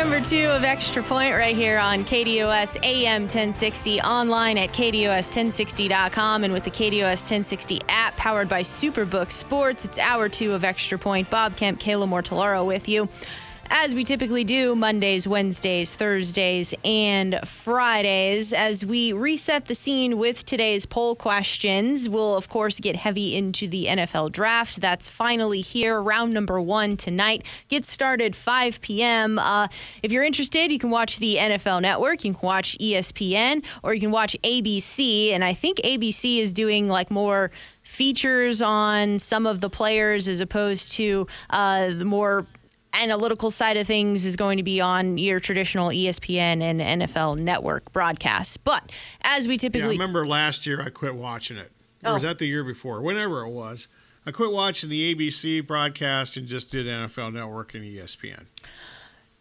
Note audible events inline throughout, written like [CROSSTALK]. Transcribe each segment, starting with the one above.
Number two of Extra Point right here on KDUS AM 1060, online at KDUS1060.com, and with the KDUS 1060 app powered by Superbook Sports. It's hour two of Extra Point. Bob Kemp, Kayla Mortellaro with you as we typically do Mondays, Wednesdays, Thursdays, and Fridays. As we reset the scene with today's poll questions, we'll of course get heavy into the NFL draft. That's finally here. Round number one tonight gets started 5 p.m. Uh, if you're interested, you can watch the NFL Network, you can watch ESPN, or you can watch ABC. And I think ABC is doing like more features on some of the players as opposed to uh, the more analytical side of things is going to be on your traditional ESPN and NFL network broadcasts. But as we typically. Yeah, I remember last year I quit watching it. Or oh. was that the year before? Whenever it was. I quit watching the ABC broadcast and just did NFL Network and ESPN.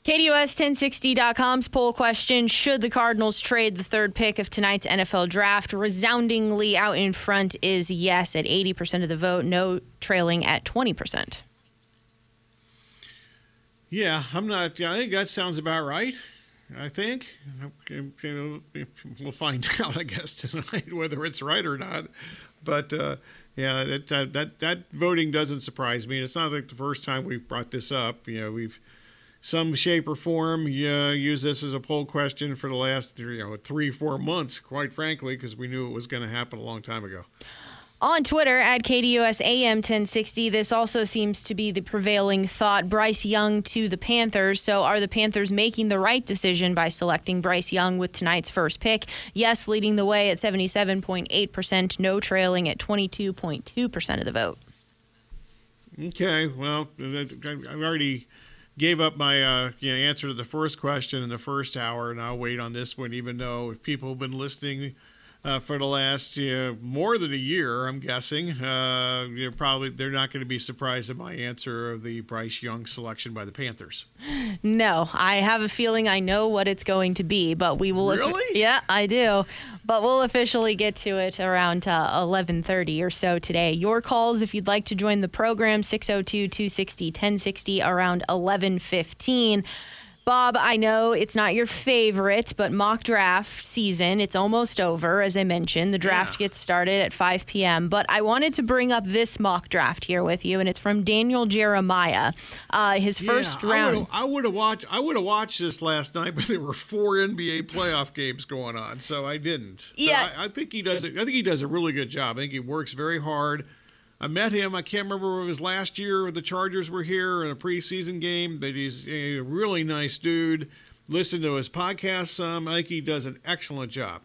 KDUS1060.com's poll question Should the Cardinals trade the third pick of tonight's NFL draft? Resoundingly out in front is yes at 80% of the vote, no trailing at 20%. Yeah, I'm not. I think that sounds about right. I think we'll find [LAUGHS] out, I guess, tonight whether it's right or not. But uh, yeah, that, that that voting doesn't surprise me. It's not like the first time we've brought this up. You know, we've some shape or form uh, used this as a poll question for the last you know three four months. Quite frankly, because we knew it was going to happen a long time ago. On Twitter at KDUS AM 1060, this also seems to be the prevailing thought. Bryce Young to the Panthers. So, are the Panthers making the right decision by selecting Bryce Young with tonight's first pick? Yes, leading the way at 77.8%, no trailing at 22.2% of the vote. Okay, well, I already gave up my uh, you know, answer to the first question in the first hour, and I'll wait on this one, even though if people have been listening uh, for the last uh, more than a year, I'm guessing. Uh, you're probably they're not going to be surprised at my answer of the Bryce Young selection by the Panthers. No, I have a feeling I know what it's going to be, but we will. Really? yeah, I do. But we'll officially get to it around 11:30 uh, or so today. Your calls if you'd like to join the program 602-260-1060 around 11:15. Bob, I know it's not your favorite, but mock draft season, it's almost over, as I mentioned. The draft yeah. gets started at 5 p.m. But I wanted to bring up this mock draft here with you, and it's from Daniel Jeremiah. Uh, his yeah, first round. I would have watched. I would have watched this last night, [LAUGHS] but there were four NBA playoff games going on, so I didn't. So yeah, I, I think he does. I think he does a really good job. I think he works very hard. I met him. I can't remember if it was last year the Chargers were here in a preseason game, but he's a really nice dude. Listen to his podcast some. I think he does an excellent job.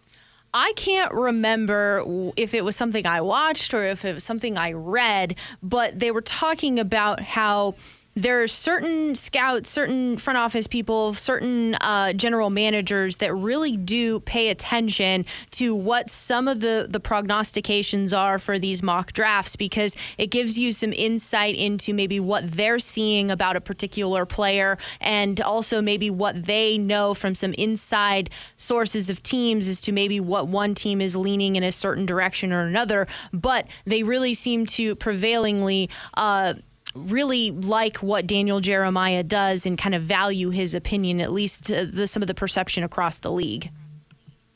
I can't remember if it was something I watched or if it was something I read, but they were talking about how there are certain scouts, certain front office people, certain uh, general managers that really do pay attention to what some of the, the prognostications are for these mock drafts because it gives you some insight into maybe what they're seeing about a particular player and also maybe what they know from some inside sources of teams as to maybe what one team is leaning in a certain direction or another. But they really seem to prevailingly. Uh, really like what Daniel Jeremiah does and kind of value his opinion, at least the, some of the perception across the league.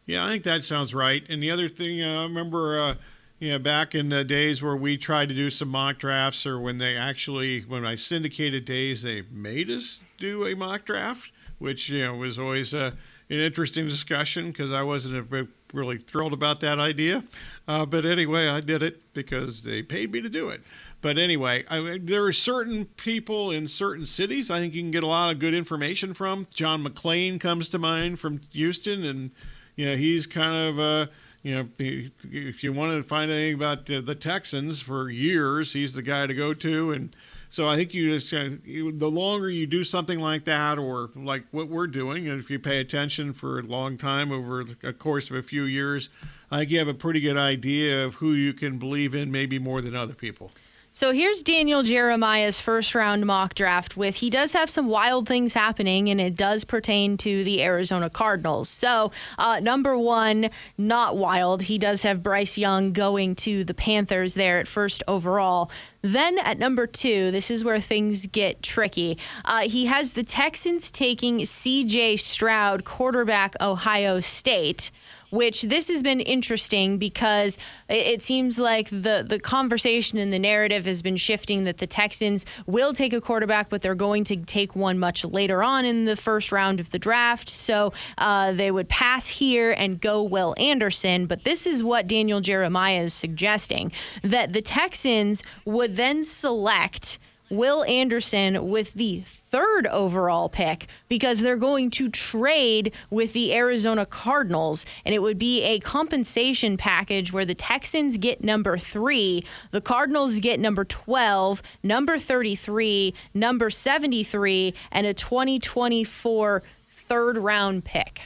Yeah, I think that sounds right. And the other thing, uh, I remember, uh, you know, back in the days where we tried to do some mock drafts, or when they actually, when I syndicated days, they made us do a mock draft, which you know was always uh, an interesting discussion because I wasn't really thrilled about that idea. Uh, but anyway, I did it because they paid me to do it. But anyway, I there are certain people in certain cities I think you can get a lot of good information from. John McClain comes to mind from Houston, and you know he's kind of uh, you know, if you want to find anything about the Texans for years, he's the guy to go to. And so I think you just, the longer you do something like that, or like what we're doing, and if you pay attention for a long time over the course of a few years, I think you have a pretty good idea of who you can believe in, maybe more than other people. So here's Daniel Jeremiah's first round mock draft with he does have some wild things happening and it does pertain to the Arizona Cardinals. So, uh, number one, not wild. He does have Bryce Young going to the Panthers there at first overall. Then at number two, this is where things get tricky. Uh, he has the Texans taking CJ Stroud, quarterback, Ohio State which this has been interesting because it seems like the, the conversation and the narrative has been shifting that the Texans will take a quarterback, but they're going to take one much later on in the first round of the draft. So uh, they would pass here and go Will Anderson. But this is what Daniel Jeremiah is suggesting that the Texans would then select Will Anderson with the third overall pick because they're going to trade with the Arizona Cardinals. And it would be a compensation package where the Texans get number three, the Cardinals get number 12, number 33, number 73, and a 2024 third round pick.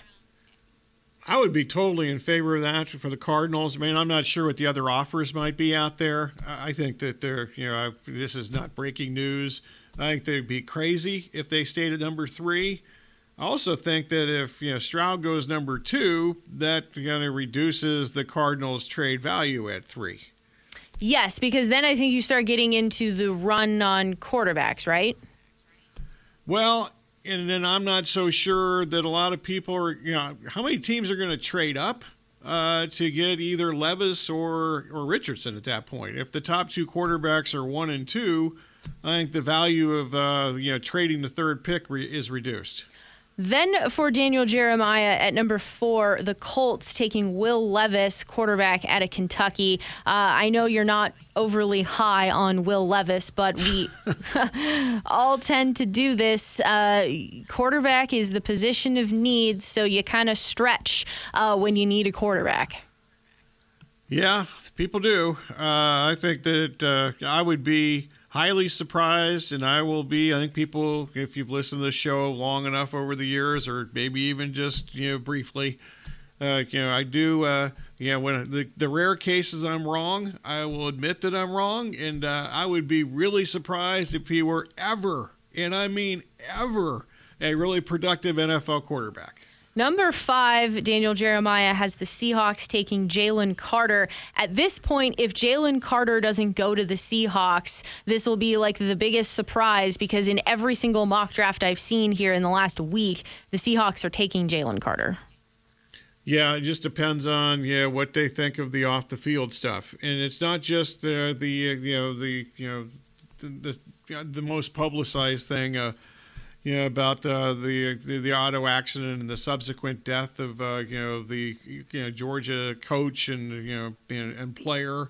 I would be totally in favor of that for the Cardinals. I mean, I'm not sure what the other offers might be out there. I think that they're, you know, this is not breaking news. I think they'd be crazy if they stayed at number three. I also think that if you know Stroud goes number two, that kind of reduces the Cardinals' trade value at three. Yes, because then I think you start getting into the run on quarterbacks, right? Well, and then I'm not so sure that a lot of people are, you know, how many teams are going to trade up uh, to get either Levis or or Richardson at that point? If the top two quarterbacks are one and two, I think the value of uh, you know trading the third pick re- is reduced. Then for Daniel Jeremiah at number four, the Colts taking Will Levis, quarterback out of Kentucky. Uh, I know you're not overly high on Will Levis, but we [LAUGHS] all tend to do this. Uh, quarterback is the position of need, so you kind of stretch uh, when you need a quarterback. Yeah, people do. Uh, I think that uh, I would be highly surprised, and I will be. I think people, if you've listened to the show long enough over the years, or maybe even just you know briefly, uh, you know, I do. Uh, know, when the, the rare cases I'm wrong, I will admit that I'm wrong, and uh, I would be really surprised if he were ever, and I mean ever, a really productive NFL quarterback. Number five, Daniel Jeremiah has the Seahawks taking Jalen Carter. At this point, if Jalen Carter doesn't go to the Seahawks, this will be like the biggest surprise because in every single mock draft I've seen here in the last week, the Seahawks are taking Jalen Carter. Yeah, it just depends on yeah what they think of the off the field stuff, and it's not just uh, the uh, you know the you know the the, the most publicized thing. Uh, you know, about uh, the, the, the auto accident and the subsequent death of uh, you know the you know Georgia coach and you know and, and player.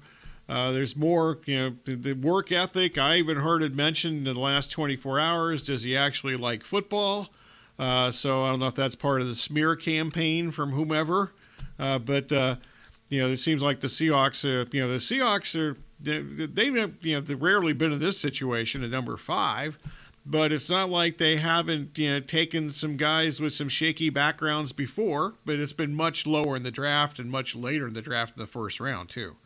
Uh, there's more, you know, the, the, work ethic. I even heard it mentioned in the last 24 hours. Does he actually like football? Uh, so I don't know if that's part of the smear campaign from whomever. Uh, but uh, you know, it seems like the Seahawks. you know, the Seahawks are they, they've you know they've rarely been in this situation at number five but it's not like they haven't you know taken some guys with some shaky backgrounds before but it's been much lower in the draft and much later in the draft in the first round too.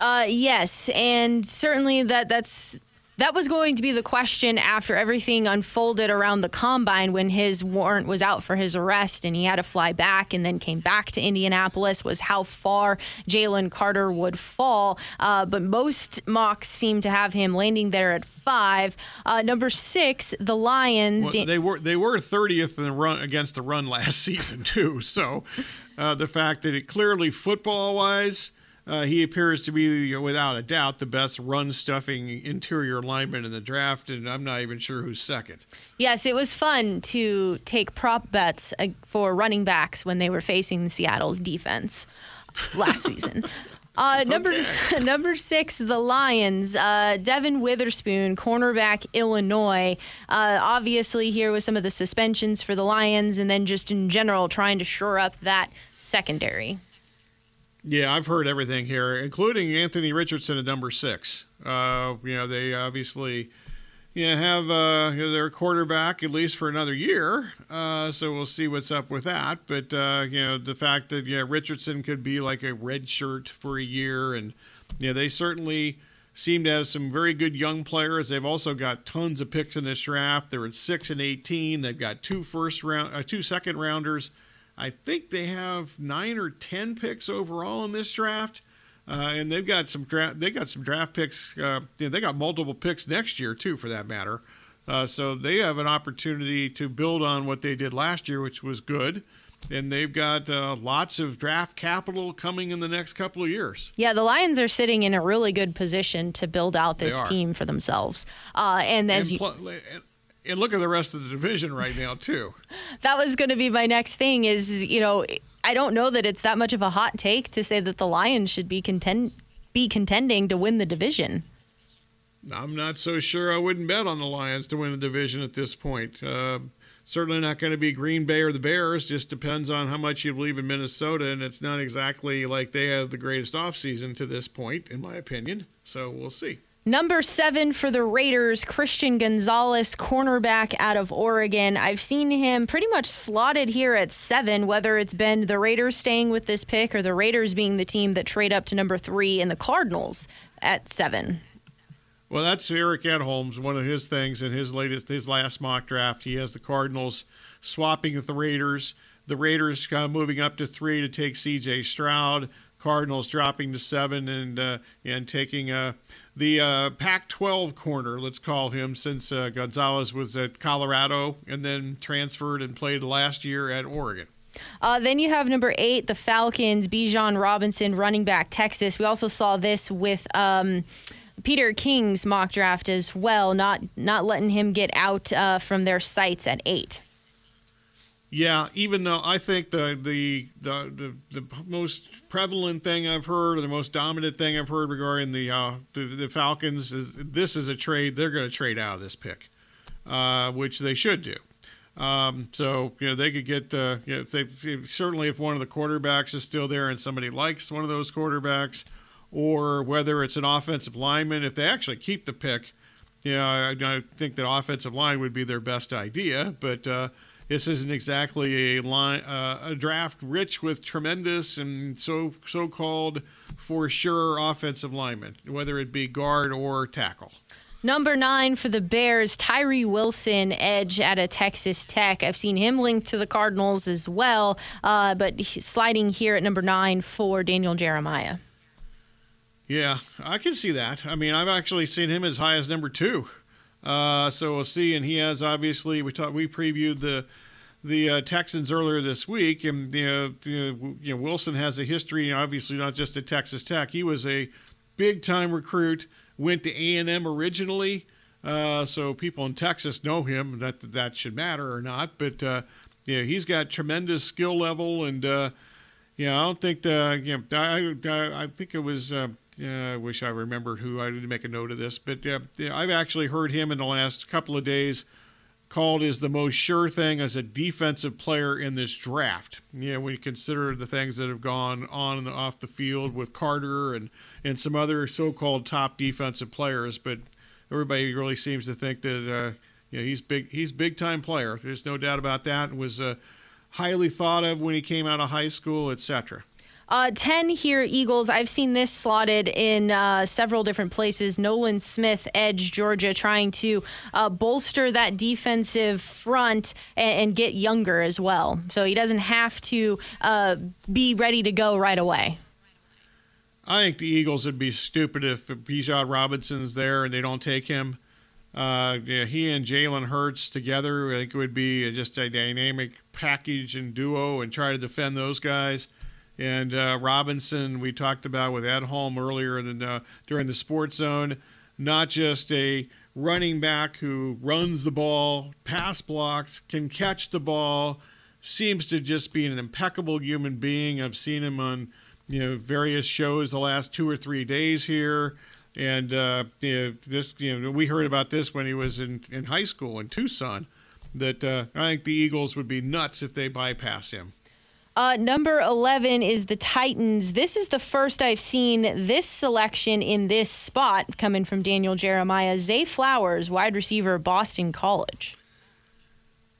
Uh, yes and certainly that that's that was going to be the question after everything unfolded around the combine when his warrant was out for his arrest and he had to fly back and then came back to Indianapolis was how far Jalen Carter would fall. Uh, but most mocks seem to have him landing there at five. Uh, number six, the Lions. Well, they were they were 30th in the run against the run [LAUGHS] last season too. So uh, the fact that it clearly football wise uh, he appears to be, without a doubt, the best run stuffing interior lineman in the draft, and I'm not even sure who's second. Yes, it was fun to take prop bets uh, for running backs when they were facing the Seattle's defense last season. [LAUGHS] Uh, number okay. [LAUGHS] number six, the Lions. Uh, Devon Witherspoon, cornerback, Illinois. Uh, obviously, here with some of the suspensions for the Lions, and then just in general trying to shore up that secondary. Yeah, I've heard everything here, including Anthony Richardson at number six. Uh, you know, they obviously you know, have uh, you know, their quarterback at least for another year. Uh, so we'll see what's up with that. But uh, you know, the fact that yeah, Richardson could be like a red shirt for a year, and yeah, they certainly seem to have some very good young players. They've also got tons of picks in this draft. They're at six and eighteen. They've got two first round, uh, two second rounders. I think they have nine or ten picks overall in this draft. Uh, and they've got some draft. They got some draft picks. Uh, they got multiple picks next year too, for that matter. Uh, so they have an opportunity to build on what they did last year, which was good. And they've got uh, lots of draft capital coming in the next couple of years. Yeah, the Lions are sitting in a really good position to build out this team for themselves. Uh, and as and, pl- you and look at the rest of the division right now too. [LAUGHS] that was going to be my next thing. Is you know I don't know that it's that much of a hot take to say that the Lions should be contend be contending to win the division. I'm not so sure. I wouldn't bet on the Lions to win the division at this point. Uh, certainly not going to be Green Bay or the Bears. Just depends on how much you believe in Minnesota, and it's not exactly like they have the greatest offseason to this point, in my opinion. So we'll see. Number seven for the Raiders, Christian Gonzalez, cornerback out of Oregon. I've seen him pretty much slotted here at seven, whether it's been the Raiders staying with this pick or the Raiders being the team that trade up to number three and the Cardinals at seven. Well, that's Eric Edholm's one of his things in his latest, his last mock draft. He has the Cardinals swapping with the Raiders. The Raiders kind of moving up to three to take C.J. Stroud. Cardinals dropping to seven and uh, and taking a the uh, Pac 12 corner, let's call him, since uh, Gonzalez was at Colorado and then transferred and played last year at Oregon. Uh, then you have number eight, the Falcons, Bijan Robinson, running back, Texas. We also saw this with. Um, Peter King's mock draft as well, not not letting him get out uh, from their sights at eight. Yeah, even though I think the, the the the, the most prevalent thing I've heard, or the most dominant thing I've heard regarding the uh, the, the, Falcons is this is a trade they're going to trade out of this pick, uh, which they should do. Um, so you know they could get uh, you know, if they if, certainly if one of the quarterbacks is still there and somebody likes one of those quarterbacks, or whether it's an offensive lineman, if they actually keep the pick, you know, I, I think that offensive line would be their best idea, but uh, this isn't exactly a line, uh, a draft rich with tremendous and so so-called for sure offensive linemen, whether it be guard or tackle. Number nine for the Bears, Tyree Wilson, edge at a Texas Tech. I've seen him linked to the Cardinals as well, uh, but sliding here at number nine for Daniel Jeremiah. Yeah, I can see that. I mean, I've actually seen him as high as number two. Uh, so we'll see. And he has obviously we talked we previewed the the uh, Texans earlier this week, and you know, you know, Wilson has a history. Obviously, not just at Texas Tech. He was a big time recruit. Went to A and M originally, uh, so people in Texas know him. That that should matter or not, but uh, yeah, he's got tremendous skill level, and uh, yeah, I don't think the you know, I, I, I think it was. I wish I remembered who. I didn't make a note of this, but I've actually heard him in the last couple of days called as the most sure thing as a defensive player in this draft. You know, when you consider the things that have gone on and off the field with Carter and, and some other so-called top defensive players, but everybody really seems to think that uh, you know he's big. He's big time player. There's no doubt about that. And was uh, highly thought of when he came out of high school, etc. Uh, 10 here, Eagles. I've seen this slotted in uh, several different places. Nolan Smith, Edge, Georgia, trying to uh, bolster that defensive front and, and, get younger as well. So he doesn't have to uh, be ready to go right away. I think the Eagles would be stupid if Bijan Robinson's there and they don't take him. Uh, yeah, he and Jalen Hurts together, I think it would be just a dynamic package and duo and try to defend those guys. And uh, Robinson, we talked about with Edholm earlier in, uh, during the sports zone, not just a running back who runs the ball, pass blocks, can catch the ball, seems to just be an impeccable human being. I've seen him on you know various shows the last two or three days here. And uh, you know, this, you know, we heard about this when he was in, in high school in Tucson. That uh, I think the Eagles would be nuts if they bypass him. Uh, number 11 is the Titans. This is the first I've seen this selection in this spot coming from Daniel Jeremiah. Zay Flowers, wide receiver, Boston College.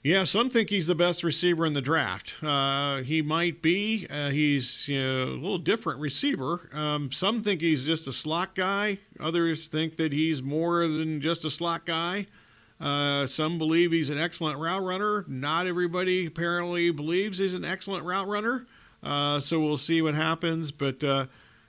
Yeah, some think he's the best receiver in the draft. Uh, he might be. Uh, he's you know, a little different receiver. Um, some think he's just a slot guy. Others think that he's more than just a slot guy. Uh, some believe he's an excellent route runner. Not everybody apparently believes he's an excellent route runner. Uh, so we'll see what happens. But uh,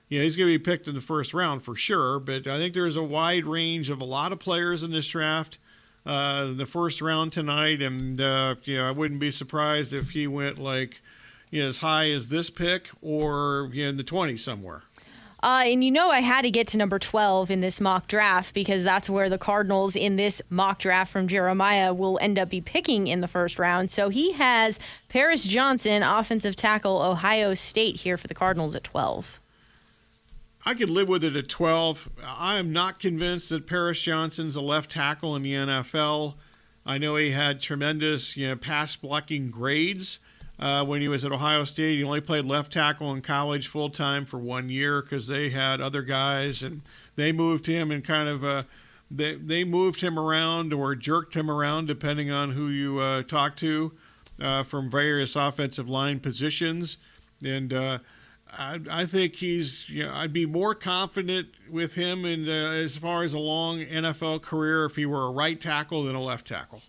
he's going to be picked in the first round for sure. But I think there's a wide range of a lot of players in this draft. Uh, the first round tonight, and uh, you know I wouldn't be surprised if he went like you know, as high as this pick or you know, in the 20s somewhere. Uh, and you know, I had to get to number 12 in this mock draft because that's where the Cardinals in this mock draft from Jeremiah will end up be picking in the first round. So he has Paris Johnson, offensive tackle, Ohio State, here for the Cardinals at 12. I could live with it at 12. I am not convinced that Paris Johnson's a left tackle in the NFL. I know he had tremendous, you know, pass blocking grades uh, when he was at Ohio State. He only played left tackle in college full time for one year because they had other guys and they moved him and kind of uh, they they moved him around or jerked him around depending on who you uh, talk to uh, from various offensive line positions and. Uh, I, I, think he's. You know, I'd be more confident with him uh, as far as a long NFL career if he were a right tackle than a left tackle.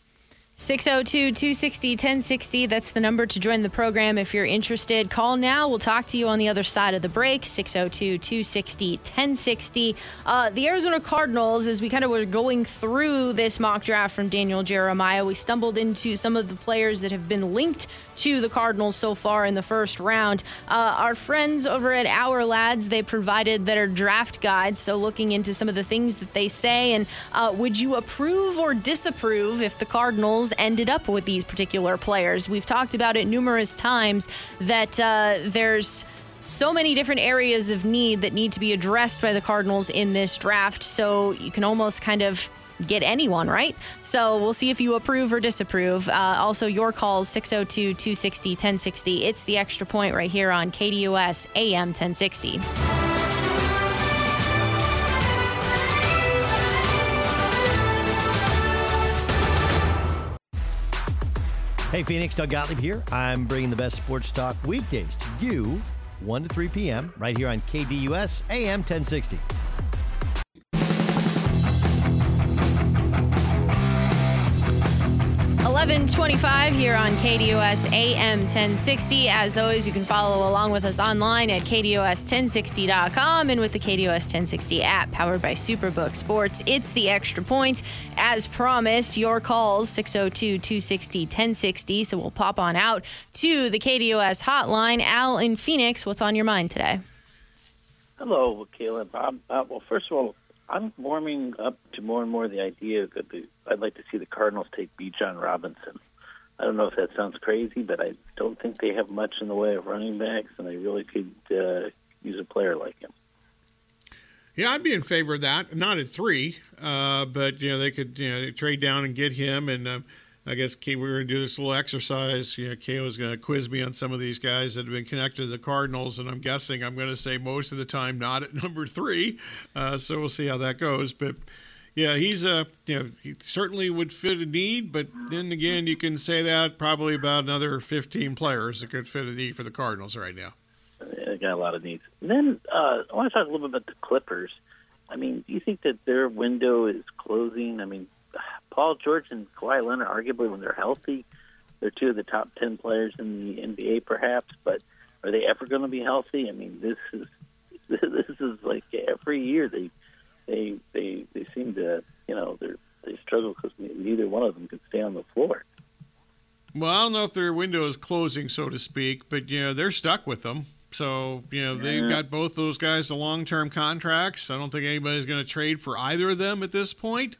602 260 1060. That's the number to join the program if you're interested. Call now. We'll talk to you on the other side of the break. 602 260 1060. Uh, the Arizona Cardinals, as we kind of were going through this mock draft from Daniel Jeremiah, we stumbled into some of the players that have been linked to the Cardinals so far in the first round. Uh, our friends over at Ourlads, they provided their draft guide. So looking into some of the things that they say, and uh, would you approve or disapprove if the Cardinals ended up with these particular players? We've talked about it numerous times that uh, there's so many different areas of need that need to be addressed by the Cardinals in this draft. So you can almost kind of get anyone, right? So we'll see if you approve or disapprove. Uh, also, your calls 602 260 1060. It's the extra point right here on KDUS AM 1060. Hey, Phoenix, Doug Gottlieb here. I'm bringing the best sports talk weekdays to you, 1 to 3 p.m., right here on KDUS AM 1060. 1125 here on KDUS AM 1060. As always, you can follow along with us online at KDUS1060.com and with the KDUS 1060 app powered by Superbook Sports. It's the extra point. As promised, your calls 602 260 1060. So we'll pop on out to the KDUS hotline. Al in Phoenix, what's on your mind today? Hello, Kayla. Uh, well, first of all, I'm warming up to more and more the idea that the, I'd like to see the Cardinals take Bijan Robinson. I don't know if that sounds crazy, but I don't think they have much in the way of running backs, and they really could uh, use a player like him. Yeah, I'd be in favor of that. Not at three, uh, but you know they could you know trade down and get him, and uh, I guess we are going to do this little exercise. You know, Kay was going to quiz me on some of these guys that have been connected to the Cardinals, and I'm guessing I'm going to say most of the time not at [LAUGHS] number three. Uh, so we'll see how that goes. But yeah, he's a you know he certainly would fit a need, but then again, you can say that probably about another 15 players that could fit a need for the Cardinals right now. They got a lot of needs. And then uh, I want to talk a little bit about the Clippers. I mean, do you think that their window is closing? I mean, Paul George and Kawhi Leonard, arguably when they're healthy, they're two of the top ten players in the NBA, perhaps. But are they ever going to be healthy? I mean, this is [LAUGHS] this is like every year they they they they seem to you know they they struggle because neither one of them can stay on the floor. Well, I don't know if their window is closing, so to speak, but you know they're stuck with them. So you know they've got both those guys to long-term contracts. I don't think anybody's going to trade for either of them at this point.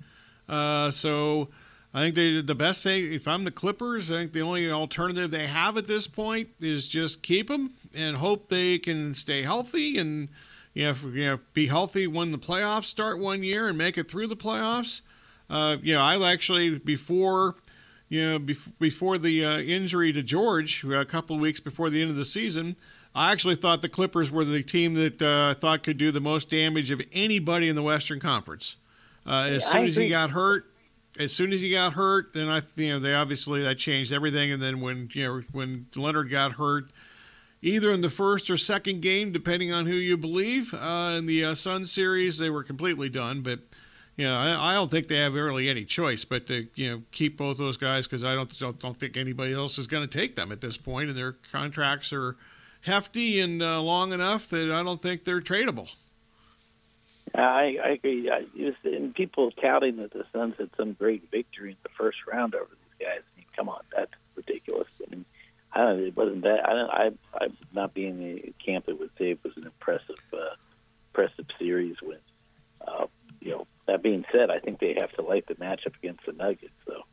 Uh, so I think they did the best thing. If I'm the Clippers, I think the only alternative they have at this point is just keep them and hope they can stay healthy and you know, you know be healthy when the playoffs start one year and make it through the playoffs. Uh, you know, I actually before you know, before the uh, injury to George, a couple of weeks before the end of the season, I actually thought the Clippers were the team that uh, I thought could do the most damage of anybody in the Western Conference. Uh, as soon as he got hurt, as soon as he got hurt, then I, you know, they obviously that changed everything. And then when you know when Leonard got hurt, either in the first or second game, depending on who you believe, uh, in the uh, Sun series, they were completely done. But you know, I, I, don't think they have really any choice but to you know keep both those guys because I don't, don't, don't think anybody else is going to take them at this point, and their contracts are hefty and uh, long enough that I don't think they're tradable. I, I agree. I, was, and people touting that the Suns had some great victory in the first round over these guys. I mean, come on, that's ridiculous. I mean, I don't. It wasn't that. I don't. I. I'm not being the camp that would say it was an impressive, uh, impressive series. When, uh, you know, that being said, I think they have to like the matchup against the Nuggets. So.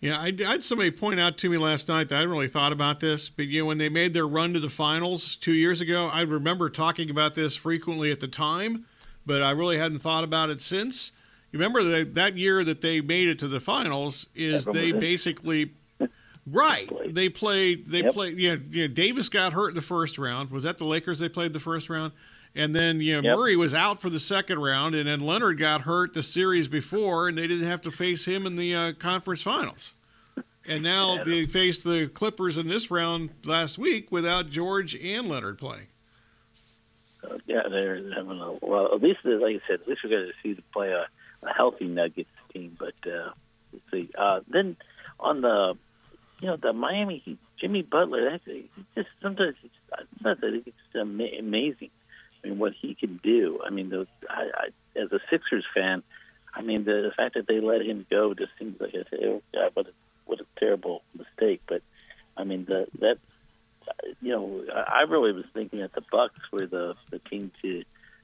Yeah, I, I, had somebody point out to me last night that I hadn't really thought about this, but you know, when they made their run to the finals two years ago, I remember talking about this frequently at the time but I really hadn't thought about it since. You remember that that year that they made it to the finals is they basically right they played they yep. played yeah you know, Davis got hurt in the first round was that the Lakers they played the first round and then you know, yep. Murray was out for the second round and then Leonard got hurt the series before and they didn't have to face him in the uh, conference finals and now yeah. they face the Clippers in this round last week without George and Leonard playing yeah, they're having a well. At least, like I said, at least we're going to see them play a, a healthy Nuggets team. But uh, let's see. Uh, then on the, you know, the Miami Heat, Jimmy Butler. That's just sometimes it's, not that it's amazing. I mean, what he can do. I mean, the, I, I, as a Sixers fan, I mean, the, the fact that they let him go just seems like a, what a what a terrible mistake. But I mean, the that you know, I really was thinking that the Bucks were the the team to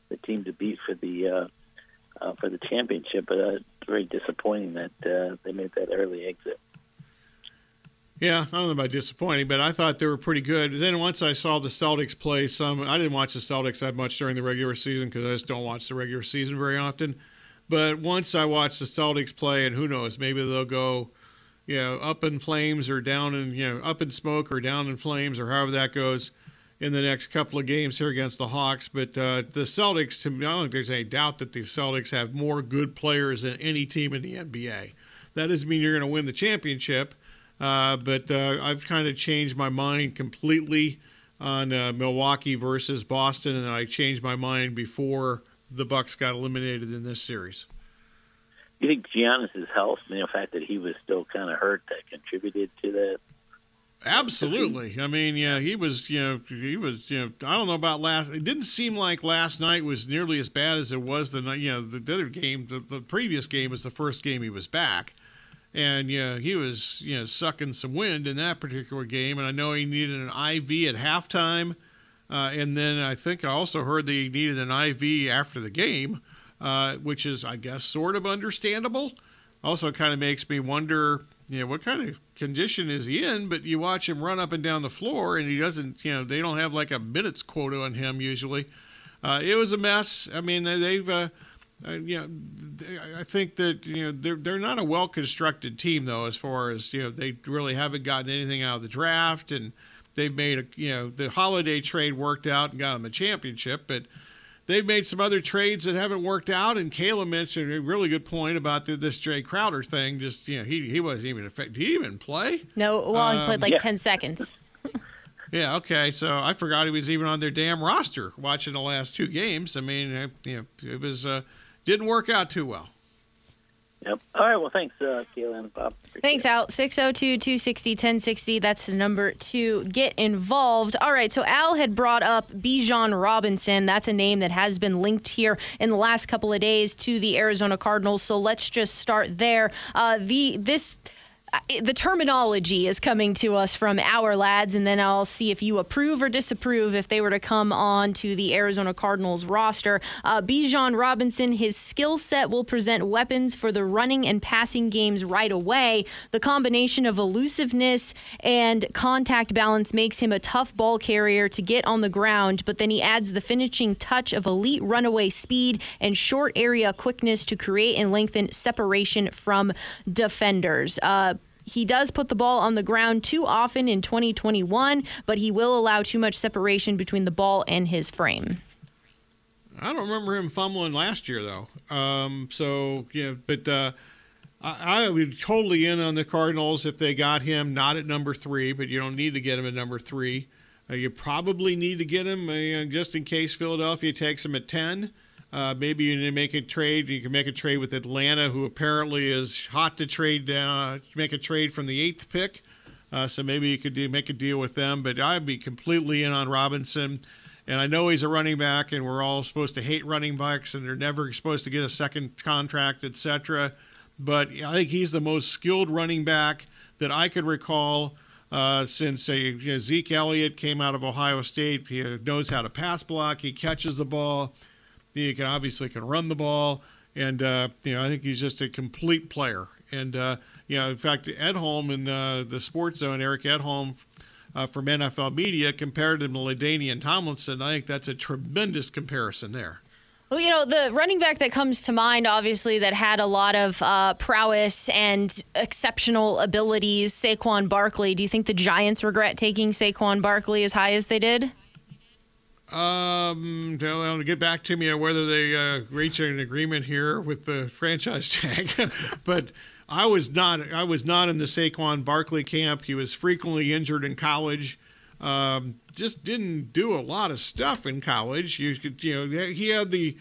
the team to beat for the uh, uh, for the championship, but uh, very disappointing that uh, they made that early exit. Yeah, I don't know about disappointing, but I thought they were pretty good. Then once I saw the Celtics play some, I didn't watch the Celtics that much during the regular season because I just don't watch the regular season very often. But once I watched the Celtics play, and who knows, maybe they'll go you know, up in flames or down in, you know, up in smoke or down in flames or however that goes in the next couple of games here against the Hawks. But uh, the Celtics, to me, I don't think there's any doubt that the Celtics have more good players than any team in the NBA. That doesn't mean you're going to win the championship, uh, but uh, I've kind of changed my mind completely on uh, Milwaukee versus Boston, and I changed my mind before the Bucks got eliminated in this series you think Giannis's health, and the fact that he was still kind of hurt, that contributed to that? Absolutely. I mean, yeah, he was, you know, he was, you know, I don't know about last. It didn't seem like last night was nearly as bad as it was the night. You know, the, the other game, the, the previous game was the first game he was back, and you know, he was, you know, sucking some wind in that particular game. And I know he needed an IV at halftime, uh, and then I think I also heard that he needed an IV after the game uh, which is, I guess, sort of understandable. Also, kind of makes me wonder, you know, what kind of condition is he in? But you watch him run up and down the floor, and he doesn't, you know, they don't have like a minutes quota on him usually. Uh, it was a mess. I mean, they've, uh, uh, you know, I think that you know they're they're not a well constructed team though, as far as you know, they really haven't gotten anything out of the draft, and they've made a you know the holiday trade worked out and got them a championship, but they've made some other trades that haven't worked out. And Kayla mentioned a really good point about the, this Jae Crowder thing. Just you know, he he wasn't even affected. Did he even play? No, well, um, he played like yeah. ten seconds. [LAUGHS] yeah. Okay. So I forgot he was even on their damn roster watching the last two games. I mean, you know, it was uh, didn't work out too well. Yep. All right. Well, thanks, uh, and Bob. Appreciate thanks, Al. 602 260 1060. That's the number to get involved. All right. So, Al had brought up Bijan Robinson. That's a name that has been linked here in the last couple of days to the Arizona Cardinals. So, let's just start there. Uh, the This the terminology is coming to us from Ourlads, and then I'll see if you approve or disapprove if they were to come on to the Arizona Cardinals roster. Uh, Bijan Robinson, his skill set will present weapons for the running and passing games right away. The combination of elusiveness and contact balance makes him a tough ball carrier to get on the ground, but then he adds the finishing touch of elite runaway speed and short area quickness to create and lengthen separation from defenders. Uh, he does put the ball on the ground too often in 2021, but he will allow too much separation between the ball and his frame. I don't remember him fumbling last year though. Um, so yeah, but uh, I, I would totally in on the Cardinals if they got him not at number three, but you don't need to get him at number three. Uh, you probably need to get him uh, just in case Philadelphia takes him at ten. Uh, maybe you need to make a trade. You can make a trade with Atlanta, who apparently is hot to trade. Make a trade from the eighth pick. Uh, so maybe you could do, make a deal with them. But I'd be completely in on Robinson. And I know he's a running back, and we're all supposed to hate running backs, and they're never supposed to get a second contract, etc. But I think he's the most skilled running back that I could recall uh, since uh, you know, Zeke Elliott came out of Ohio State. He knows how to pass block. He catches the ball. He can obviously can run the ball, and uh, you know I think he's just a complete player. And uh, you know, in fact, Edholm in uh, the Sports Zone, Eric Edholm uh, from NFL Media compared him to LaDainian Tomlinson. I think that's a tremendous comparison there. Well, you know, the running back that comes to mind, obviously, that had a lot of uh, prowess and exceptional abilities, Saquon Barkley. Do you think the Giants regret taking Saquon Barkley as high as they did? Um, to get back to me on whether they uh, reach an agreement here with the franchise [LAUGHS] tag, but I was not. I was not in the Saquon Barkley camp. He was frequently injured in college. Um, just didn't do a lot of stuff in college. You could, you know, he had the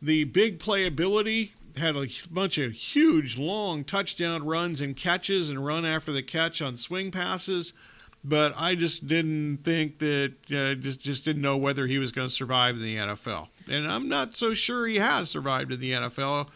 the big playability, had a bunch of huge long touchdown runs and catches and run after the catch on swing passes but I just didn't think that uh, just just didn't know whether he was going to survive in the NFL, and I'm not so sure he has survived in the NFL.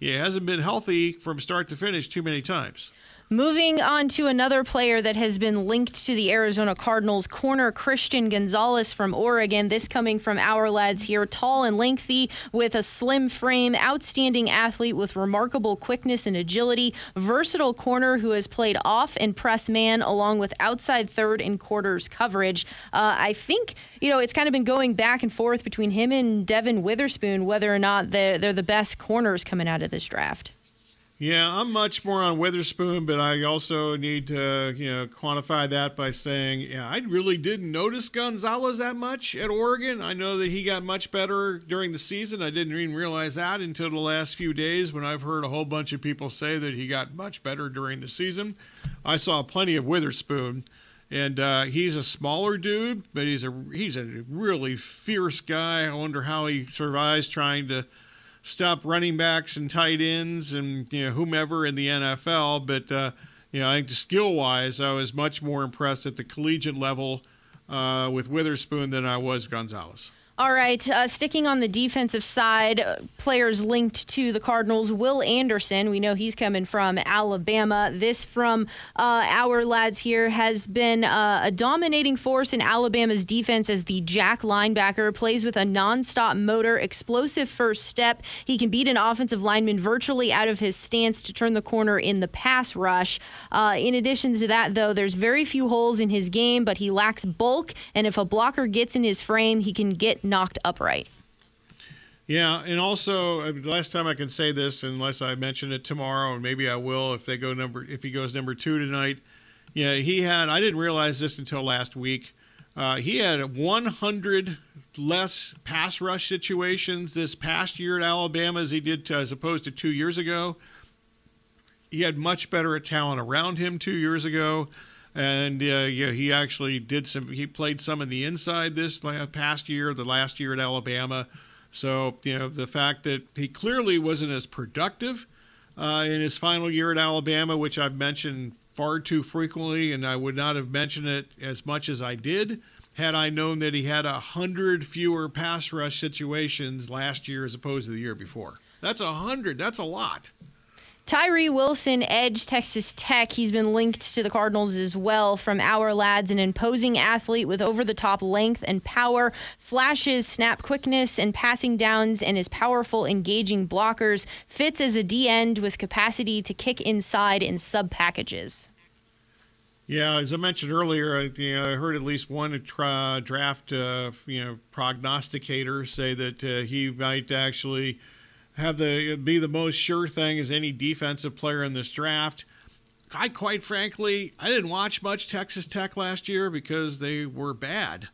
He hasn't been healthy from start to finish too many times. Moving on to another player that has been linked to the Arizona Cardinals, corner Christian Gonzalez from Oregon. This coming from Ourlads here, tall and lengthy with a slim frame, outstanding athlete with remarkable quickness and agility, versatile corner who has played off and press man along with outside third and quarters coverage. Uh, I think, you know, it's kind of been going back and forth between him and Devon Witherspoon whether or not they're, they're the best corners coming out of this draft. Yeah, I'm much more on Witherspoon, but I also need to, you know, quantify that by saying, yeah, I really didn't notice Gonzalez that much at Oregon. I know that he got much better during the season. I didn't even realize that until the last few days when I've heard a whole bunch of people say that he got much better during the season. I saw plenty of Witherspoon, and uh, he's a smaller dude, but he's a he's a really fierce guy. I wonder how he survives trying to stop running backs and tight ends and you know whomever in the NFL. But uh, you know, I think skill wise, I was much more impressed at the collegiate level uh, with Witherspoon than I was Gonzalez. All right, uh, sticking on the defensive side, uh, players linked to the Cardinals. Will Anderson, we know he's coming from Alabama. This from uh, Ourlads here has been uh, a dominating force in Alabama's defense as the jack linebacker. Plays with a nonstop motor, explosive first step. He can beat an offensive lineman virtually out of his stance to turn the corner in the pass rush. Uh, in addition to that, though, there's very few holes in his game, but he lacks bulk, and if a blocker gets in his frame, he can get knocked upright. Yeah, and also last time I can say this, unless I mention it tomorrow, and maybe I will if they go number if he goes number two tonight. Yeah, he had. I didn't realize this until last week. Uh, he had 100 less pass rush situations this past year at Alabama as he did to, as opposed to two years ago. He had much better talent around him two years ago and uh, yeah, he actually did some. He played some in the inside this past year, the last year at Alabama. So you know the fact that he clearly wasn't as productive uh, in his final year at Alabama, which I've mentioned far too frequently, and I would not have mentioned it as much as I did had I known that he had a hundred fewer pass rush situations last year as opposed to the year before. That's a hundred. That's a lot. Tyree Wilson, Edge, Texas Tech. He's been linked to the Cardinals as well from Ourlads, an imposing athlete with over the top length and power, flashes, snap quickness, and passing downs, and his powerful, engaging blockers. Fits as a D end with capacity to kick inside in sub packages. Yeah, as I mentioned earlier, I, you know, I heard at least one tra- draft, uh, you know, prognosticator say that uh, he might actually have the be the most sure thing as any defensive player in this draft. I quite frankly, I didn't watch much Texas Tech last year because they were bad.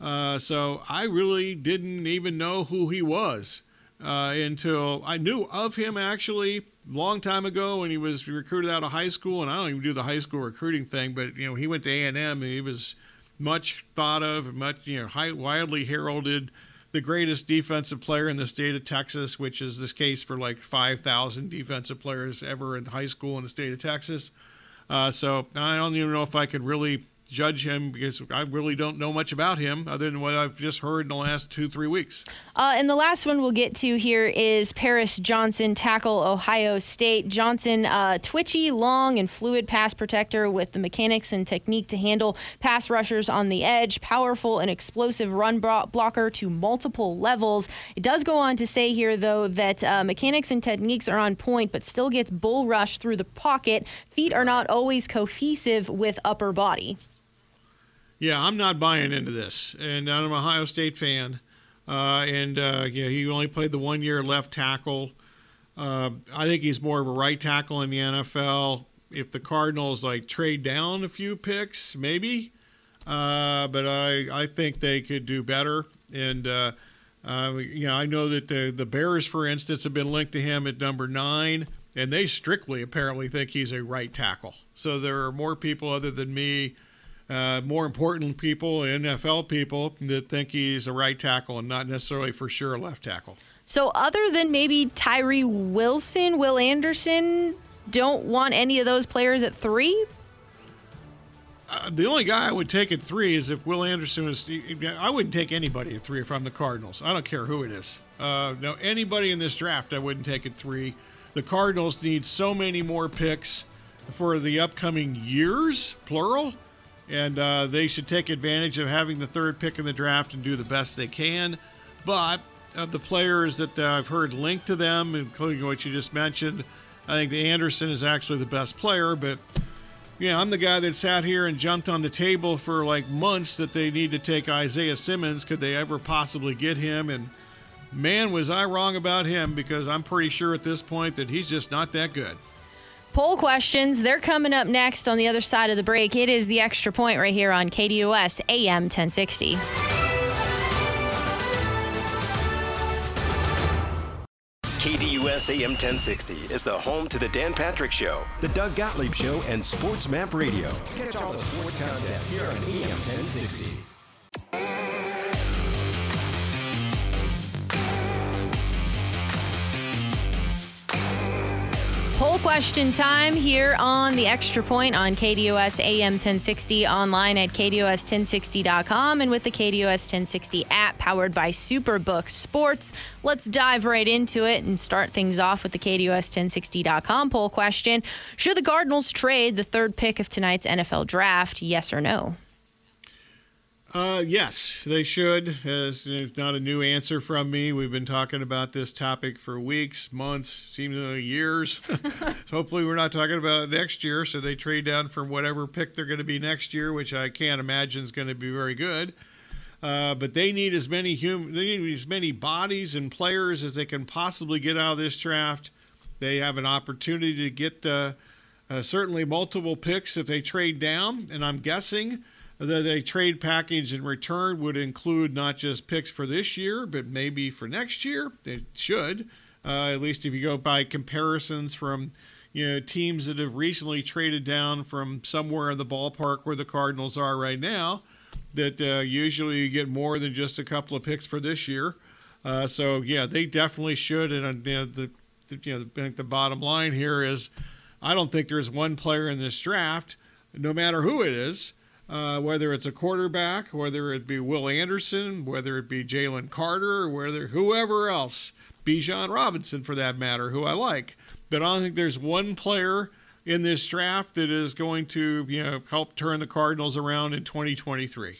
Uh, so I really didn't even know who he was uh, until I knew of him actually long time ago when he was recruited out of high school. And I don't even do the high school recruiting thing, but you know he went to A and M and he was much thought of, much you know, high, widely heralded, the greatest defensive player in the state of Texas, which is this case for like 5,000 defensive players ever in high school in the state of Texas. Uh, so I don't even know if I could really judge him because I really don't know much about him other than what I've just heard in the last two, three weeks. Uh, and the last one we'll get to here is Paris Johnson, tackle Ohio State. Johnson, uh, twitchy, long, and fluid pass protector with the mechanics and technique to handle pass rushers on the edge, powerful and explosive run blocker to multiple levels. It does go on to say here, though, that uh, mechanics and techniques are on point, but still gets bull rush through the pocket. Feet are not always cohesive with upper body. Yeah, I'm not buying into this, and I'm an Ohio State fan. Uh, and uh, yeah, he only played the one year left tackle. Uh, I think he's more of a right tackle in the NFL. If the Cardinals like trade down a few picks, maybe. Uh, but I, I think they could do better. And uh, uh, you know, I know that the the Bears, for instance, have been linked to him at number nine, and they strictly apparently think he's a right tackle. So there are more people other than me uh, more important people, NFL people, that think he's a right tackle and not necessarily for sure a left tackle. So, other than maybe Tyree Wilson, Will Anderson, don't want any of those players at three? Uh, the only guy I would take at three is if Will Anderson is. I wouldn't take anybody at three if I'm the Cardinals. I don't care who it is. Uh, no, anybody in this draft, I wouldn't take at three. The Cardinals need so many more picks for the upcoming years, plural and uh, they should take advantage of having the third pick in the draft and do the best they can. But of the players that uh, I've heard linked to them, including what you just mentioned, I think the Anderson is actually the best player. But yeah, I'm the guy that sat here and jumped on the table for like months that they need to take Isaiah Simmons. Could they ever possibly get him? And man, was I wrong about him because I'm pretty sure at this point that he's just not that good. Poll questions, they're coming up next on the other side of the break. It is the extra point right here on KDUS AM 1060. KDUS AM 1060 is the home to the Dan Patrick Show, the Doug Gottlieb Show, and Sports Map Radio. Catch all the sports content here on AM 1060. Poll question time here on the Extra Point on KDUS AM 1060 online at KDUS1060.com, and with the KDUS 1060 app powered by Superbook Sports. Let's dive right into it and start things off with the KDUS1060.com poll question. Should the Cardinals trade the third pick of tonight's NFL draft? Yes or no? Uh, yes, they should. It's not a new answer from me. We've been talking about this topic for weeks, months, seems like years. so [LAUGHS] hopefully, we're not talking about next year. So they trade down from whatever pick they're going to be next year, which I can't imagine is going to be very good. Uh, but they need as many human, they need as many bodies and players as they can possibly get out of this draft. They have an opportunity to get uh, uh, certainly multiple picks if they trade down, and I'm guessing that a trade package in return would include not just picks for this year, but maybe for next year. It should, uh, at least if you go by comparisons from you know teams that have recently traded down from somewhere in the ballpark where the Cardinals are right now. That uh, usually you get more than just a couple of picks for this year. Uh, so yeah, they definitely should. And uh, the, the you know think the bottom line here is, I don't think there's one player in this draft, no matter who it is, uh, whether it's a quarterback, whether it be Will Anderson, whether it be Jalen Carter, whether whoever else, Bijan Robinson for that matter, who I like. But I don't think there's one player in this draft that is going to you know help turn the Cardinals around in 2023.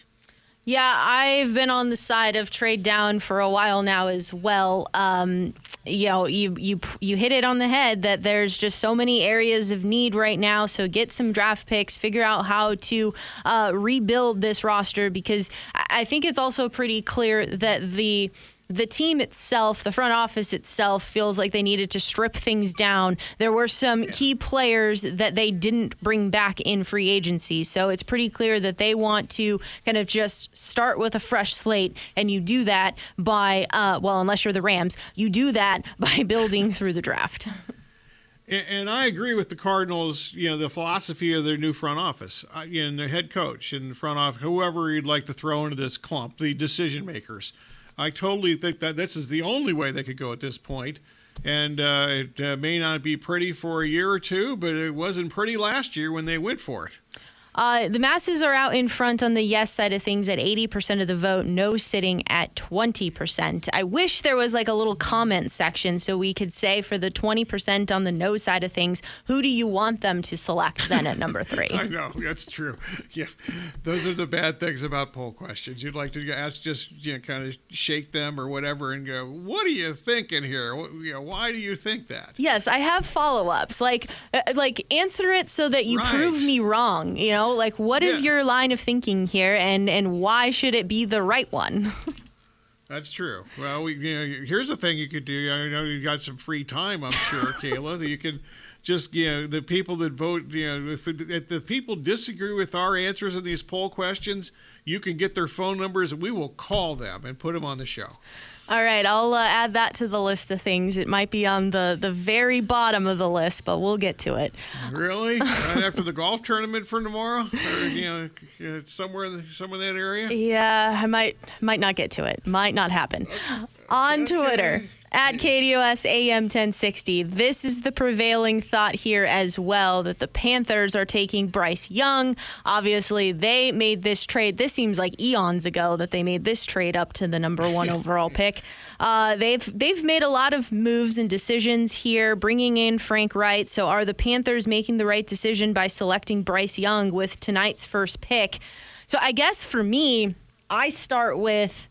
Yeah, I've been on the side of trade down for a while now as well. Um, you know, you you you hit it on the head that there's just so many areas of need right now. So get some draft picks, figure out how to uh, rebuild this roster because I think it's also pretty clear that the the team itself, the front office itself, feels like they needed to strip things down. There were some key players that they didn't bring back in free agency. So it's pretty clear that they want to kind of just start with a fresh slate. And you do that by, uh, well, unless you're the Rams, you do that [LAUGHS] by building through the draft. And, I agree with the Cardinals. You know, the philosophy of their new front office, uh, and the head coach and the front office, whoever you'd like to throw into this clump, the decision makers. I totally think that this is the only way they could go at this point. And uh, it uh, may not be pretty for a year or two, but it wasn't pretty last year when they went for it. Uh, the masses are out in front on the yes side of things at 80% of the vote, no sitting at 20%. I wish there was like a little comment section so we could say for the 20% on the no side of things, who do you want them to select then at number [LAUGHS] three? I know, that's true. Yeah, those are the bad things about poll questions. You'd like to ask, just you know, kind of shake them or whatever and go, what are you thinking here? You know, why do you think that? Yes, I have follow ups. Like, uh, like answer it so that you right. prove me wrong, you know? Know, like what is yeah. your line of thinking here, and and why should it be the right one? That's true. Well, we, you know, here's a thing you could do. I know you got some free time, I'm sure, [LAUGHS] Kayla, that you can just, you know, the people that vote, you know, if, if the people disagree with our answers in these poll questions, you can get their phone numbers and we will call them and put them on the show. All right, I'll uh, add that to the list of things. It might be on the, the very bottom of the list, but we'll get to it. Really? [LAUGHS] right after the golf tournament for tomorrow, or you know, somewhere in the, somewhere in that area? Yeah, I might might not get to it. Might not happen. Okay. On. Twitter at KDUS AM 1060. This is the prevailing thought here as well that the Panthers are taking Bryce Young. Obviously, they made this trade. This seems like eons ago that they made this trade up to the number one overall pick. Uh, they've they've made a lot of moves and decisions here, bringing in Frank Reich. So, are the Panthers making the right decision by selecting Bryce Young with tonight's first pick? So, I guess for me, I start with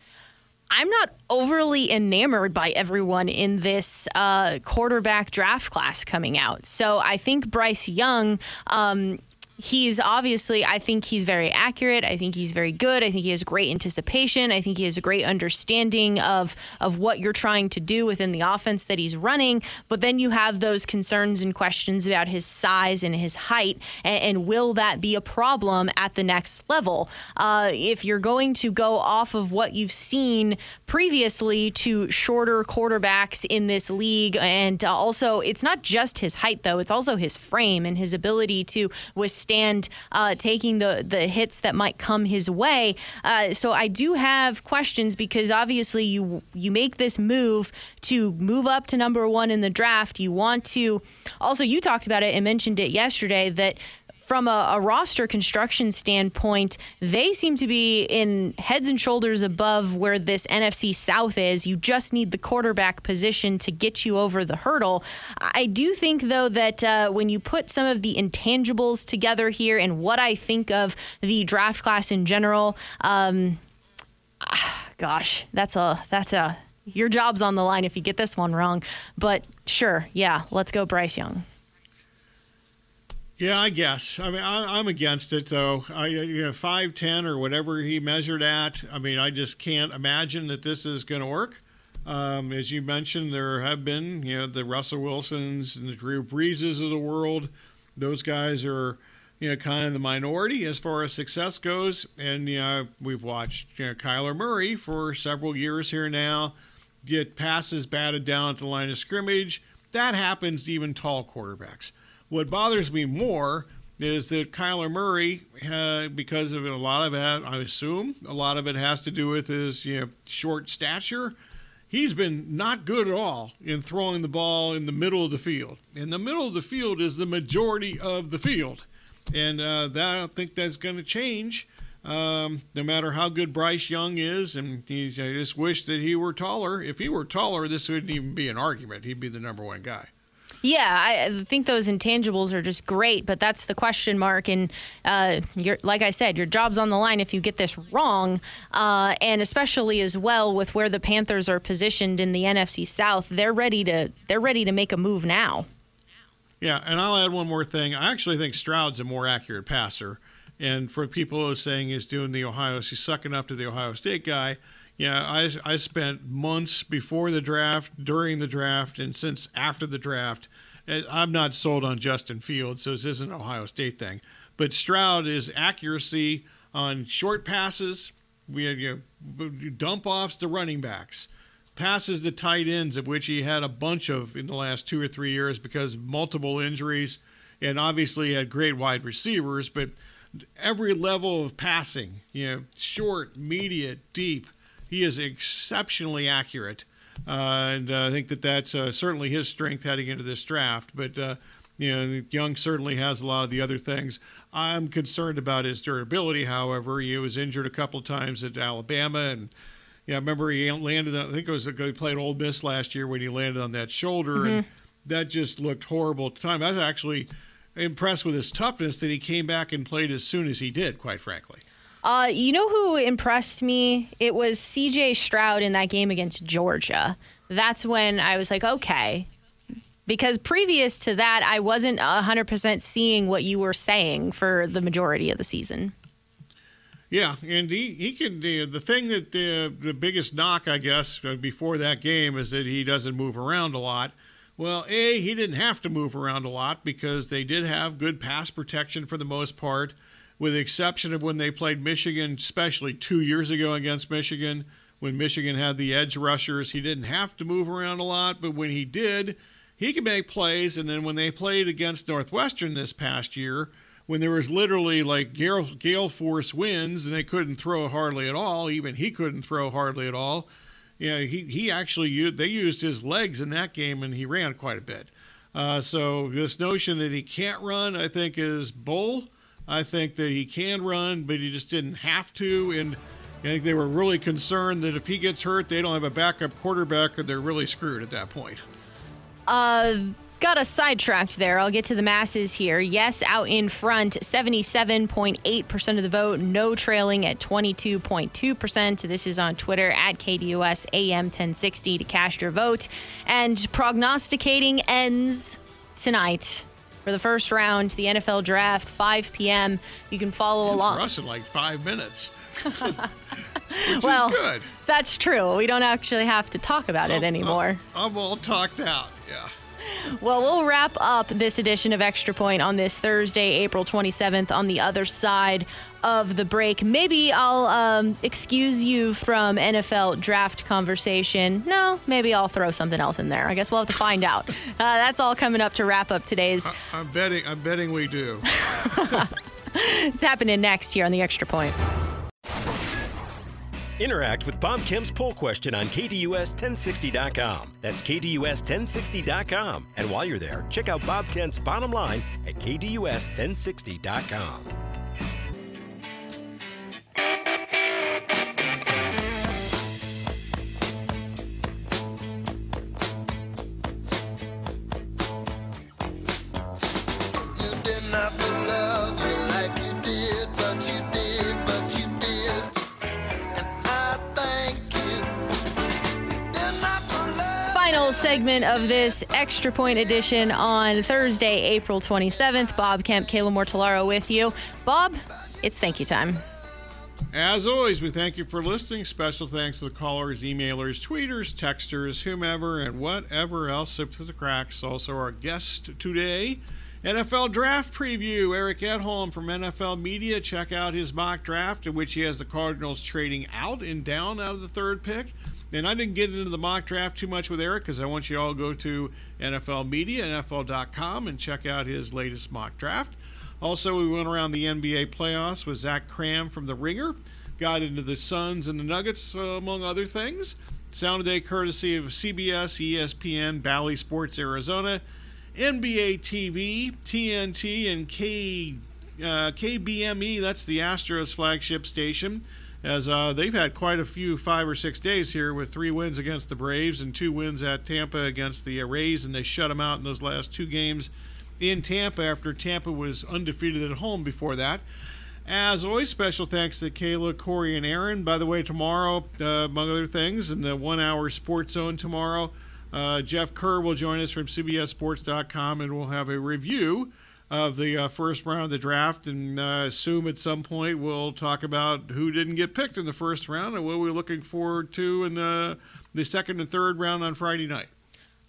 I'm not overly enamored by everyone in this uh, quarterback draft class coming out. So I think Bryce Young um, he's obviously, I think he's very accurate. I think he's very good. I think he has great anticipation. I think he has a great understanding of of what you're trying to do within the offense that he's running. But then you have those concerns and questions about his size and his height, and, and will that be a problem at the next level? Uh, if you're going to go off of what you've seen previously to shorter quarterbacks in this league, and also it's not just his height though; it's also his frame and his ability to withstand withstand uh, taking the the hits that might come his way. Uh, so I do have questions because obviously you you make this move to move up to number one in the draft. You want to also you talked about it and mentioned it yesterday that from a, a, roster construction standpoint, they seem to be in heads and shoulders above where this NFC South is. You just need the quarterback position to get you over the hurdle. I do think, though, that uh, when you put some of the intangibles together here and what I think of the draft class in general, um, gosh, that's a that's a your job's on the line if you get this one wrong. But sure, yeah, let's go, Bryce Young. Yeah, I guess. I mean, I, am against it though. I, you know, five ten or whatever he measured at. I mean, I just can't imagine that this is going to work. Um, as you mentioned, there have been, you know, the Russell Wilsons and the Drew Breeses of the world. Those guys are, you know, kind of the minority as far as success goes. And you know, we've watched you know, Kyler Murray for several years here now get passes batted down at the line of scrimmage. That happens to even tall quarterbacks. What bothers me more is that Kyler Murray, uh, because of it, a lot of it, I assume, a lot of it has to do with his you know, short stature. He's been not good at all in throwing the ball in the middle of the field. And the middle of the field is the majority of the field. And uh, that, I don't think that's going to change um, no matter how good Bryce Young is. And he's, I just wish that he were taller. If he were taller, this wouldn't even be an argument. He'd be the number one guy. Yeah, I think those intangibles are just great, but that's the question mark. And uh, like I said, your job's on the line if you get this wrong, uh, and especially as well with where the Panthers are positioned in the NFC South, they're ready to they're ready to make a move now. Yeah, and I'll add one more thing. I actually think Stroud's a more accurate passer, and for people who are saying he's doing the Ohio, he's sucking up to the Ohio State guy Yeah, I, I spent months before the draft, during the draft, and since after the draft. I'm not sold on Justin Fields, so this isn't an Ohio State thing. But Stroud is accuracy on short passes. We had you know, dump offs to running backs, passes to tight ends, of which he had a bunch of in the last two or three years because multiple injuries, and obviously had great wide receivers. But every level of passing, you know, short, medium, deep, he is exceptionally accurate. Uh, and uh, I think that that's uh, certainly his strength heading into this draft. But uh, you know, Young certainly has a lot of the other things. I'm concerned about his durability. However, he was injured a couple of times at Alabama, and yeah, I remember he landed. I think it was he played Ole Miss last year when he landed on that shoulder, mm-hmm. and that just looked horrible at the time. I was actually impressed with his toughness that he came back and played as soon as he did. Quite frankly. Uh, you know who impressed me? It was C.J. Stroud in that game against Georgia. That's when I was like, okay, because previous to that, I wasn't 100% seeing what you were saying for the majority of the season. Yeah, and he, he can. The thing that the, the biggest knock, I guess, uh, before that game is that he doesn't move around a lot. Well, A, he didn't have to move around a lot because they did have good pass protection for the most part, with the exception of when they played Michigan, especially two years ago against Michigan, when Michigan had the edge rushers. He didn't have to move around a lot, but when he did, he could make plays. And then when they played against Northwestern this past year, when there was literally like gale, gale force winds and they couldn't throw hardly at all, even he couldn't throw hardly at all. You know, he, he actually used, they used his legs in that game and he ran quite a bit. Uh, so this notion that he can't run, I think, is bull. I think that he can run, but he just didn't have to. And I think they were really concerned that if he gets hurt, they don't have a backup quarterback, and they're really screwed at that point. Uh, got us sidetracked there. I'll get to the masses here. Yes, out in front, 77.8% of the vote. No trailing at 22.2%. This is on Twitter at KDUS AM 1060 to cast your vote. And prognosticating ends tonight for the first round, the NFL draft, 5 p.m. You can follow it's along. For us in like five minutes. [LAUGHS] well, that's true. We don't actually have to talk about I'm, it anymore. I'm, I'm all talked out. Yeah. Well, we'll wrap up this edition of Extra Point on this Thursday, April 27th, on the other side of the break. Maybe I'll um, excuse you from NFL draft conversation. No, maybe I'll throw something else in there. I guess we'll have to find out. Uh, that's all coming up to wrap up today's. I, I'm betting. I'm betting we do. [LAUGHS] it's happening next here on the Extra Point. Interact with Bob Kemp's poll question on KDUS1060.com. That's KDUS1060.com. And while you're there, check out Bob Kemp's bottom line at KDUS1060.com. segment of this Extra Point edition on Thursday, April 27th. Bob Kemp, Kayla Mortellaro with you. Bob, it's thank you time. As always, we thank you for listening. Special thanks to the callers, emailers, tweeters, texters, whomever, and whatever else slipped through the cracks. Also, our guest today, NFL Draft Preview, Eric Edholm from NFL Media. Check out his mock draft, in which he has the Cardinals trading out and down out of the third pick. And I didn't get into the mock draft too much with Eric because I want you all to go to NFL Media, NFL.com, and check out his latest mock draft. Also, we went around the NBA playoffs with Zach Kram from The Ringer, got into the Suns and the Nuggets, uh, among other things. Sound today courtesy of CBS, ESPN, Bally Sports Arizona, NBA TV, TNT, and K, uh, KBME, that's the Astros flagship station as uh, they've had quite a few five or six days here with three wins against the Braves and two wins at Tampa against the Rays, and they shut them out in those last two games in Tampa after Tampa was undefeated at home before that. As always, special thanks to Kayla, Corey, and Aaron. By the way, tomorrow, uh, among other things, in the one hour sports zone tomorrow, uh, Jeff Kerr will join us from CBSSports.com and we'll have a review of the uh, first round of the draft, and uh, assume at some point we'll talk about who didn't get picked in the first round and what we're looking forward to in the, the second and third round on Friday night.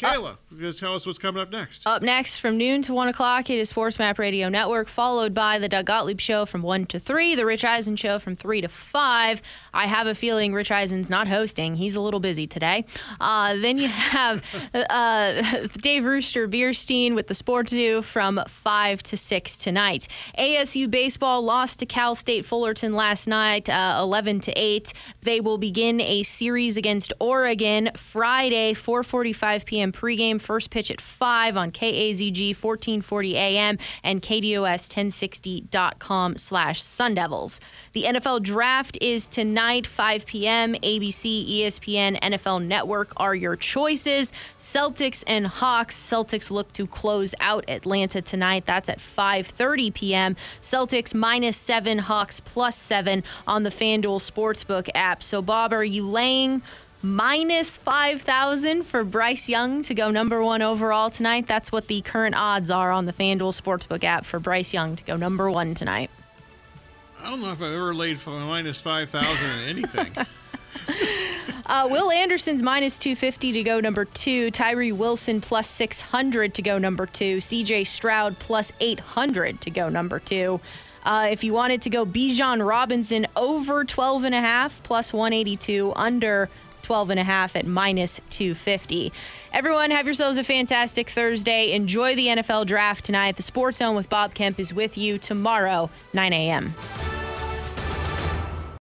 Kayla, just tell us what's coming up next. Up next from noon to 1 o'clock, it is Sports Map Radio Network, followed by the Doug Gottlieb Show from 1 to 3, the Rich Eisen Show from 3 to 5. I have a feeling Rich Eisen's not hosting. He's a little busy today. Uh, then you have [LAUGHS] uh, Dave Rooster Bierstein with the Sports Zoo from 5 to 6 tonight. ASU Baseball lost to Cal State Fullerton last night, uh, 11 to 8. They will begin a series against Oregon Friday, 4.45 p.m p.m. pregame. First pitch at 5 on KAZG 1440 AM and KDUS1060.com slash Sun Devils. The NFL Draft is tonight, 5 p.m. ABC, ESPN, NFL Network are your choices. Celtics and Hawks. Celtics look to close out Atlanta tonight. That's at 5.30 p.m. Celtics minus 7, Hawks plus 7 on the FanDuel Sportsbook app. So, Bob, are you laying minus 5,000 for Bryce Young to go number one overall tonight. That's what the current odds are on the FanDuel Sportsbook app for Bryce Young to go number one tonight. I don't know if I've ever laid for minus 5,000 in anything. [LAUGHS] [LAUGHS] uh, Will Anderson's minus 250 to go number two. Tyree Wilson plus 600 to go number two. CJ Stroud plus 800 to go number two. Uh, if you wanted to go Bijan Robinson over 12 and a half plus 182 under 12 and a half at minus 250. Everyone, have yourselves a fantastic Thursday. Enjoy the NFL draft tonight. The Sports Zone with Bob Kemp is with you tomorrow, 9 a.m.